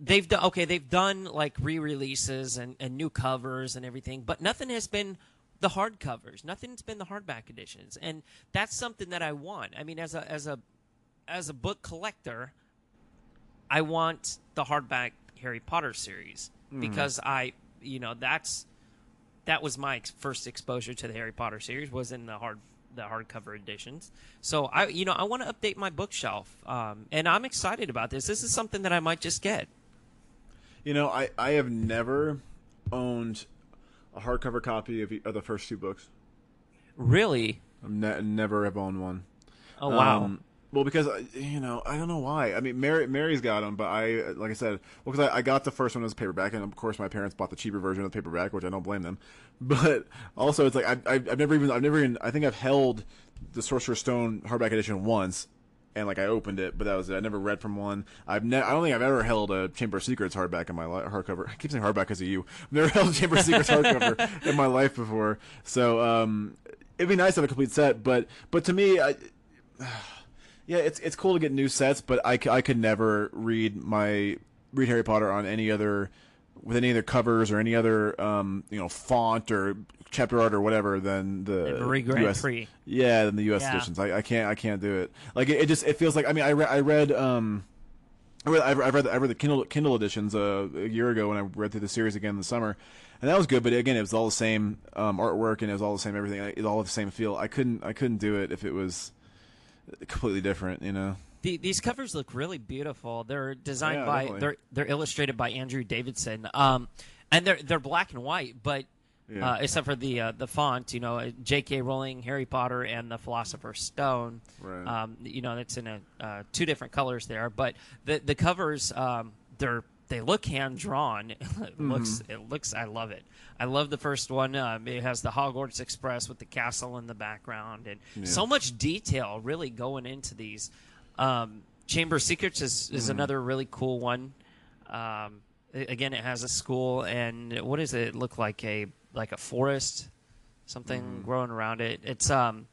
they've done okay they've done like re-releases and, and new covers and everything but nothing has been the hardcovers nothing's been the hardback editions and that's something that i want i mean as a as a as a book collector i want the hardback harry potter series because i you know that's that was my ex- first exposure to the harry potter series was in the hard the hardcover editions so i you know i want to update my bookshelf um, and i'm excited about this this is something that i might just get You know, I, I have never owned a hardcover copy of, of the first two books. Really? I've ne- never have owned one. Oh wow. Um, well, because I- you know, I don't know why. I mean, Mary Mary's got them, but I, like I said, well, because I, I got the first one as a paperback, and of course, my parents bought the cheaper version of the paperback, which I don't blame them. But also, it's like I, I, I've never even, I've never even, I think I've held the Sorcerer's Stone hardback edition once, and like I opened it, but that was it. I never read from one. I've ne- I don't think I've ever held a Chamber of Secrets hardback in my life. Hardcover. I keep saying hardback because of you. I've never held a Chamber of Secrets hardcover in my life before. So um, it'd be nice to have a complete set, but but to me, I, yeah, it's it's cool to get new sets, but I, I could never read my read Harry Potter on any other with any other covers or any other um, you know font or chapter art or whatever than the Marie Grand US, Prix. Yeah, than the U.S. Yeah. editions. I, I can't I can't do it. Like it, it just it feels like I mean I read I read um. I read, I read, I read, the, I read the Kindle Kindle editions uh, a year ago when I read through the series again in the summer, and that was good. But again, it was all the same um, artwork and it was all the same everything. It was all the same feel. I couldn't I couldn't do it if it was completely different. You know. The, these covers look really beautiful. They're designed Yeah, by definitely. they're they're illustrated by Andrew Davidson. Um, and they're they're black and white, but Yeah. uh, except for the uh, the font, you know, uh, J.K. Rowling, Harry Potter, and the Philosopher's Stone. Right. Um, you know, it's in a uh, two different colors there, but the the covers um, they're they look hand drawn. it Mm-hmm. looks it looks. I love it. I love the first one. Um, it has the Hogwarts Express with the castle in the background, and so much detail really going into these. Um, Chamber of Secrets is, is Mm-hmm. another really cool one. Um, again, it has a school, and what does it look like? A like a forest, something Mm-hmm. growing around it. It's um,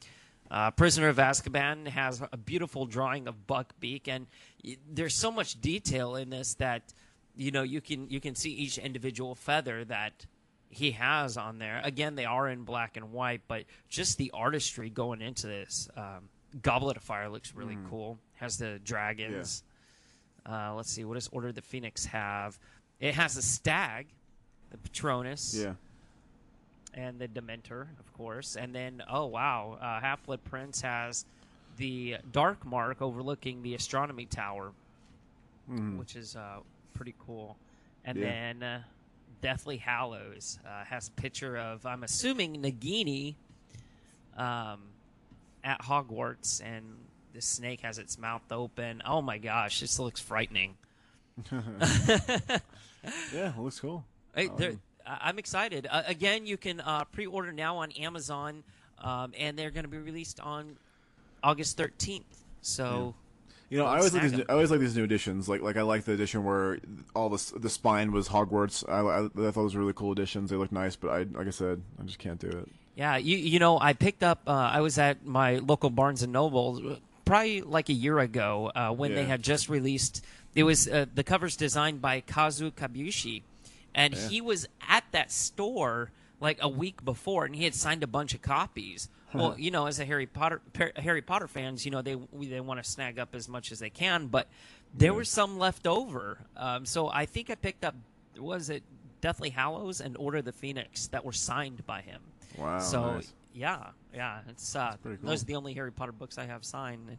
uh, Prisoner of Azkaban has a beautiful drawing of Buckbeak, and y- there's so much detail in this that you know you can you can see each individual feather that he has on there. Again, they are in black and white, but just the artistry going into this. Um, Goblet of Fire looks really Mm. cool. Has the dragons. Uh, let's see, what does Order of the Phoenix have? It has a stag, the Patronus, Yeah. and the Dementor, of course. And then, oh wow, uh, Half Blood Prince has the Dark Mark overlooking the Astronomy Tower, which is uh, pretty cool. And Yeah. then uh, Deathly Hallows uh, has a picture of, I'm assuming, Nagini um, at Hogwarts, and the snake has its mouth open. Oh my gosh, this looks frightening. Yeah, it looks cool. Hey, there- I- I'm excited. Uh, again, you can uh, pre-order now on Amazon, um, and they're going to be released on August 13th. So, You know, I always like these. 'em. I always like these new editions. Like, like I like the edition where all the the spine was Hogwarts. I, I, I thought those were really cool editions. They look nice, but I, like I said, I just can't do it. yeah, you you know, I picked up. Uh, I was at my local Barnes and Noble probably like a year ago uh, when they had just released. It was uh, the covers designed by Kazu Kibuishi, and he was at that store like a week before, and he had signed a bunch of copies. Well, you know, as a Harry Potter per, Harry Potter fans, you know they we, they want to snag up as much as they can, but there were some left over. Um, so I think I picked up was it Deathly Hallows and Order of the Phoenix that were signed by him. Wow, So nice. yeah, yeah. It's uh, pretty cool. those are the only Harry Potter books I have signed.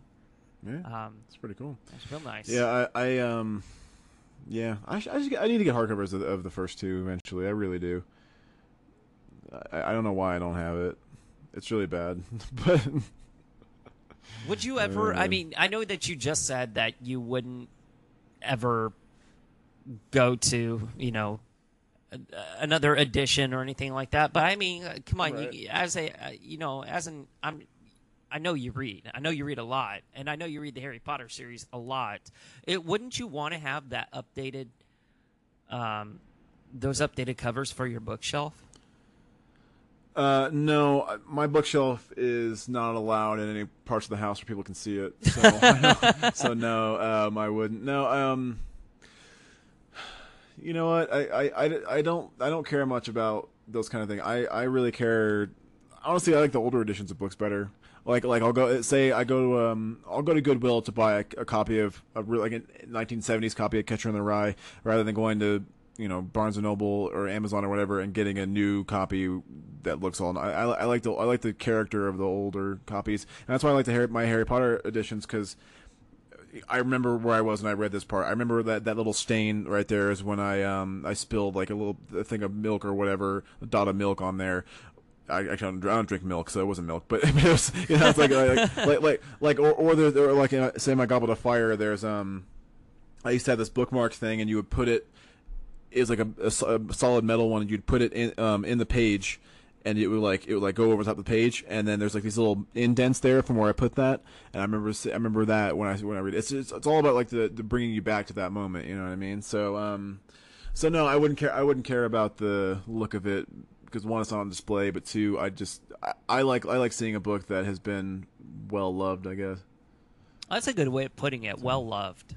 Yeah, Um, it's pretty cool. it's real nice. Yeah, I, I um, yeah, I, I, just, I need to get hardcovers of, the- of the first two eventually. I really do. I, I don't know why I don't have it. It's really bad, but Would you ever? I mean, I know that you just said that you wouldn't ever go to, you know, another edition or anything like that. But I mean, uh, come on, Right. you, as a, uh, you know, as an, I'm, I know you read. I know you read a lot, and I know you read the Harry Potter series a lot. It wouldn't you want to have that updated, um, those updated covers for your bookshelf? Uh, no, my bookshelf is not allowed in any parts of the house where people can see it. So, so no, um, I wouldn't. No, um, you know what? I, I, I, I don't I don't care much about those kind of things. I, I really care. Honestly, I like the older editions of books better. Like like I'll go say I go to um I'll go to Goodwill to buy a, a copy of a like a 1970s copy of Catcher in the Rye rather than going to you know Barnes and Noble or Amazon or whatever and getting a new copy that looks all. I, I, I like the I like the character of the older copies and that's why I like the Harry, my Harry Potter editions because I remember where I was when I read this part. I remember that, that little stain right there is when I um I spilled like a little a thing of milk or whatever, a dot of milk on there. I, I don't, I don't drink milk, so it wasn't milk, but it was you know it's like like like like, like or or there or like uh, say my goblet of fire. There's um I used to have this bookmark thing, and you would put it it was like a, a a solid metal one, and you'd put it in um in the page, and it would like it would like go over the top of the page, and then there's like these little indents there from where I put that, and I remember I remember that when I when I read it. It's it's, it's all about like the, the bringing you back to that moment, you know what I mean? So um, so no, I wouldn't care. I wouldn't care about the look of it because one, it's not on display, but two, I just I, I like I like seeing a book that has been well loved. I guess. That's a good way of putting it. Well loved.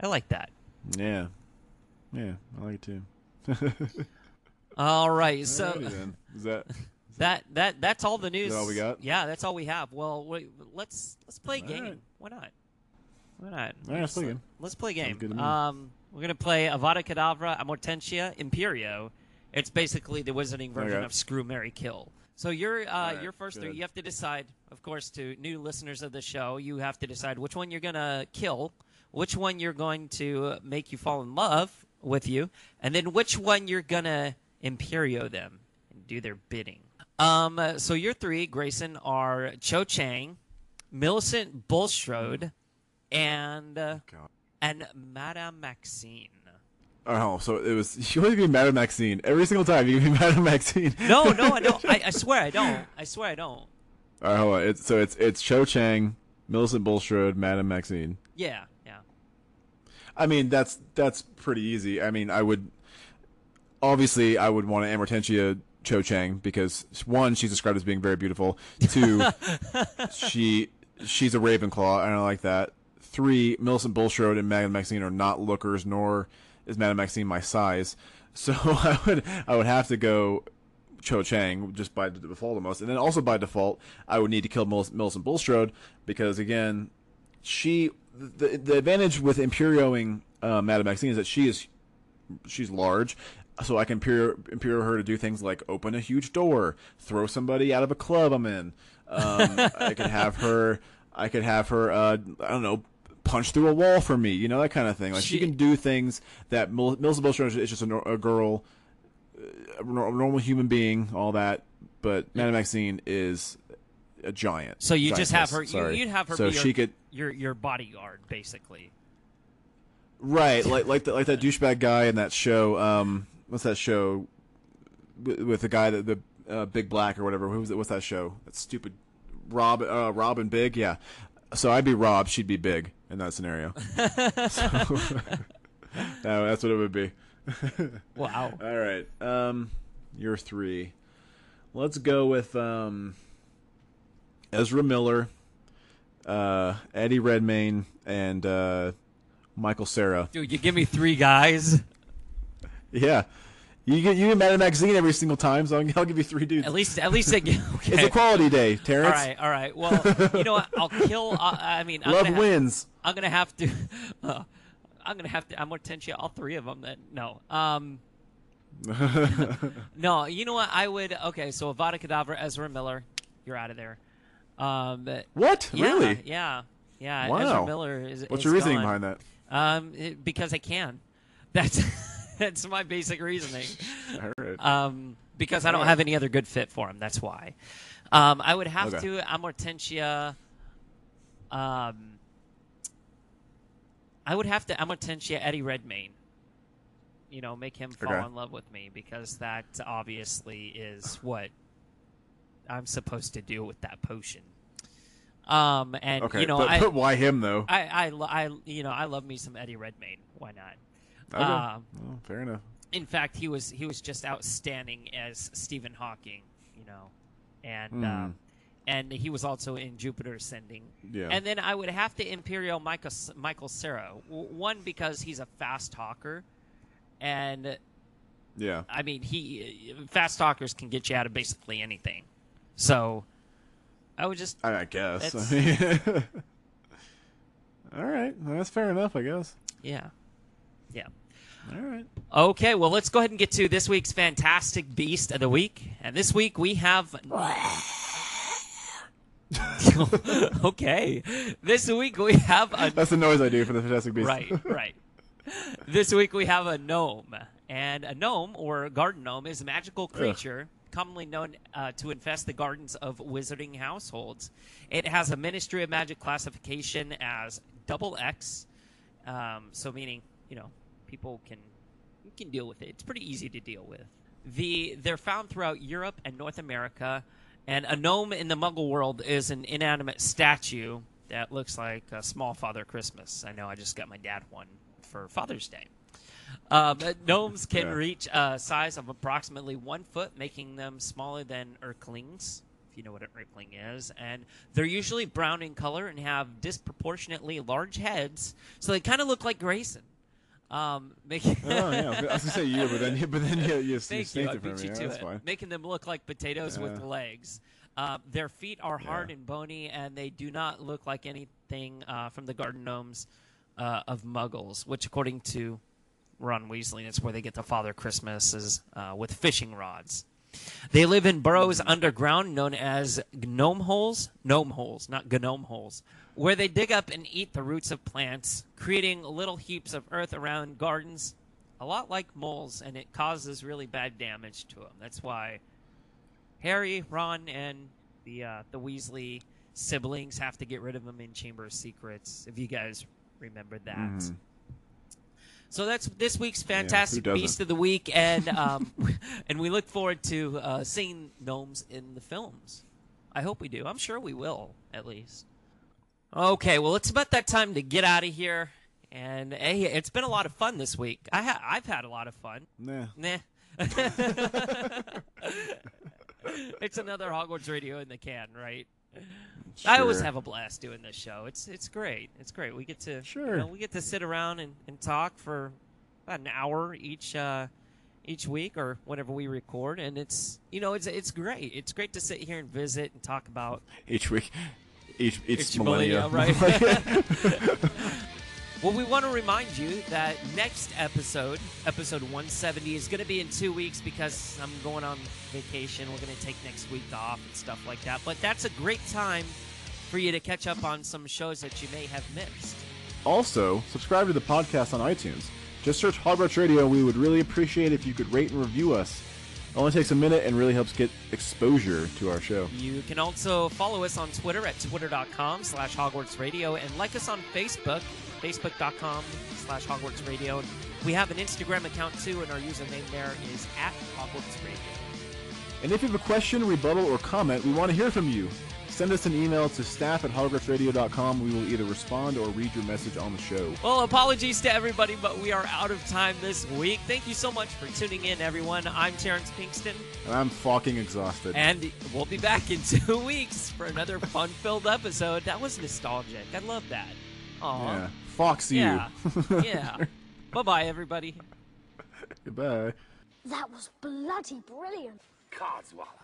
I like that. Yeah, yeah, I like it too. All right, so. Alrighty then. Is that That that that's all the news. all we got? Yeah, that's all we have. Well, wait, let's let's play a game. Why not? Why not? All right, let's play a game. Let's play a game. good to me. Um, we're gonna play Avada Kedavra, Amortentia, Imperio. It's basically the wizarding version Okay. of Screw, Mary, Kill. So you're uh, you're first. good. You have to decide, of course, to new listeners of the show. You have to decide which one you're gonna kill, which one you're going to make you fall in love with you, and then which one you're gonna Imperio them and do their bidding. Um, so your three, Grayson, are Cho Chang, Millicent Bulstrode, and uh, God. and Madame Maxime. Oh, so it was. You always me Madame Maxime every single time. You give me Madame Maxime. No, no, I don't. I, I swear I don't. I swear I don't. All right, hold on. It's, so it's it's Cho Chang, Millicent Bulstrode, Madame Maxime. Yeah. I mean, that's that's pretty easy. I mean, I would obviously I would want to Amortentia Cho Chang because one, she's described as being very beautiful. Two, she she's a Ravenclaw, and I like that. Three, Millicent Bulstrode and Madame Maxime are not lookers, nor is Madame Maxime my size. So I would I would have to go Cho Chang just by default almost, and then also by default I would need to kill Millicent Bulstrode because again she the the advantage with imperioing uh, Madame Maxime is that she is she's large, so I can imperio, imperio her to do things like open a huge door, throw somebody out of a club I'm in. Um, I could have her. I could have her. Uh, I don't know. Punch through a wall for me, you know that kind of thing. Like she, She- can do things that Mil- Millicent Bulstrode is just a, a girl, a normal human being, all that. But Madame Maxime is a giant. So you just have her. You, sorry. you'd have her So be your, she could your your bodyguard, basically. Right, like like the, like that douchebag guy in that show. Um, what's that show with, with the guy that the uh, Big Black or whatever? Who was it? What's that show? That stupid Rob, uh, Rob and Big. Yeah. So I'd be Rob, she'd be Big in that scenario. so, no, that's what it would be. Wow. All right. Um, you're three. Let's go with um, Ezra Miller, uh, Eddie Redmayne, and uh, Michael Cera. Dude, you give me three guys. Yeah. You get you get Madame Maxime every single time, so I'll, give you three dudes. At least, at least they get. Okay. It's equality day, all Terrence. right, all right. Well, you know what? I'll kill. Uh, I mean, I'm Love gonna ha- wins. I'm gonna have to. Uh, I'm gonna have to. I'm gonna tension all three of them. Then no. Um. No, you know what? I would. Okay, so Avada Kedavra, Ezra Miller, you're out of there. Um, What? yeah, Really? Yeah, yeah. Wow. Ezra Miller is. What's is your reasoning gone. behind that? Um, it- because I can. That's that's my basic reasoning. All right. Um, because I don't have any other good fit for him. That's why. Um, I would have Okay. to Amortentia. Um, I would have to Amortentia Eddie Redmayne. You know, make him fall Okay. in love with me because that obviously is what I'm supposed to do with that potion. Um, and okay. you know, but, I, but why him though? I, I, I, you know, I love me some Eddie Redmayne. Why not? okay. um, Well, fair enough. In fact, he was he was just outstanding as Stephen Hawking, you know, and Hmm. um, and he was also in Jupiter Ascending. Yeah. And then I would have to Imperio Michael Michael. W- One because he's a fast talker, and Yeah. I mean he fast talkers can get you out of basically anything. So I would just I, I guess. I mean, all right. Well, that's fair enough, I guess. yeah, yeah. All right. Okay, well, let's go ahead and get to this week's Fantastic Beast of the Week. And this week we have. okay. This week we have a. That's the noise I do for the Fantastic Beast. Right, right. This week we have a gnome. And a gnome, or garden gnome, is a magical creature commonly known uh, to infest the gardens of wizarding households. It has a Ministry of Magic classification as double X, um, so meaning, you know, people can can deal with it. It's pretty easy to deal with. The they're found throughout Europe and North America, and a gnome in the Muggle world is an inanimate statue that looks like a small Father Christmas. I know I just got my dad one for Father's Day. Um, gnomes can Yeah. reach a size of approximately one foot, making them smaller than Erklings, if you know what an Erkling is. And they're usually brown in color and have disproportionately large heads, so they kind of look like Grayson. Um, making Oh yeah, I was gonna say you, but then but then you you, you Thank you. sneaked I from beat me. you Yeah, that's fine. Making them look like potatoes with legs. Uh, their feet are hard Yeah. and bony, and they do not look like anything uh, from the garden gnomes uh, of Muggles, which, according to Ron Weasley, that's where they get the Father Christmas is uh, with fishing rods. They live in burrows underground known as gnome holes, gnome holes, not gnome holes, where they dig up and eat the roots of plants, creating little heaps of earth around gardens, a lot like moles, and it causes really bad damage to them. That's why Harry, Ron, and the uh, the Weasley siblings have to get rid of them in Chamber of Secrets. If you guys remember that. Mhm. So that's this week's fantastic doesn't? beast of the week, and um, and we look forward to uh, seeing gnomes in the films. I hope we do. I'm sure we will, at least. Okay, well, it's about that time to get out of here. And hey, it's been a lot of fun this week. I ha- I've had a lot of fun. Nah. Nah. it's another Hogwarts radio in the can, right? I always have a blast doing this show. It's it's great. It's great. We get to you Sure. know, we get to sit around and, and talk for about an hour each uh, each week or whenever we record, and it's you know it's it's great. It's great to sit here and visit and talk about Each week, each each, each millennia, millennia, right? well, we want to remind you that next episode, episode 170, is going to be in two weeks because I'm going on vacation. We're going to take next week off and stuff like that. But that's a great time for you to catch up on some shows that you may have missed. Also, subscribe to the podcast on iTunes. Just search Hogwarts Radio. We would really appreciate it if you could rate and review us. It only takes a minute and really helps get exposure to our show. You can also follow us on Twitter at twitter.com slash Hogwarts Radio and like us on Facebook, facebook.com slash Hogwarts Radio. We have an Instagram account too, and our username there is at Hogwarts Radio. And if you have a question, rebuttal, or comment, we want to hear from you. Send us an email to staff at hogwartsradio.com. We will either respond or read your message on the show. Well, apologies to everybody, but we are out of time this week. Thank you so much for tuning in, everyone. I'm Terrence Pinkston, And I'm fucking exhausted. and we'll be back in two weeks for another fun-filled episode. That was nostalgic. I love that. Aw. yeah. Fox you. Yeah. yeah. Bye-bye, everybody. Goodbye. That was bloody brilliant. Codswallop.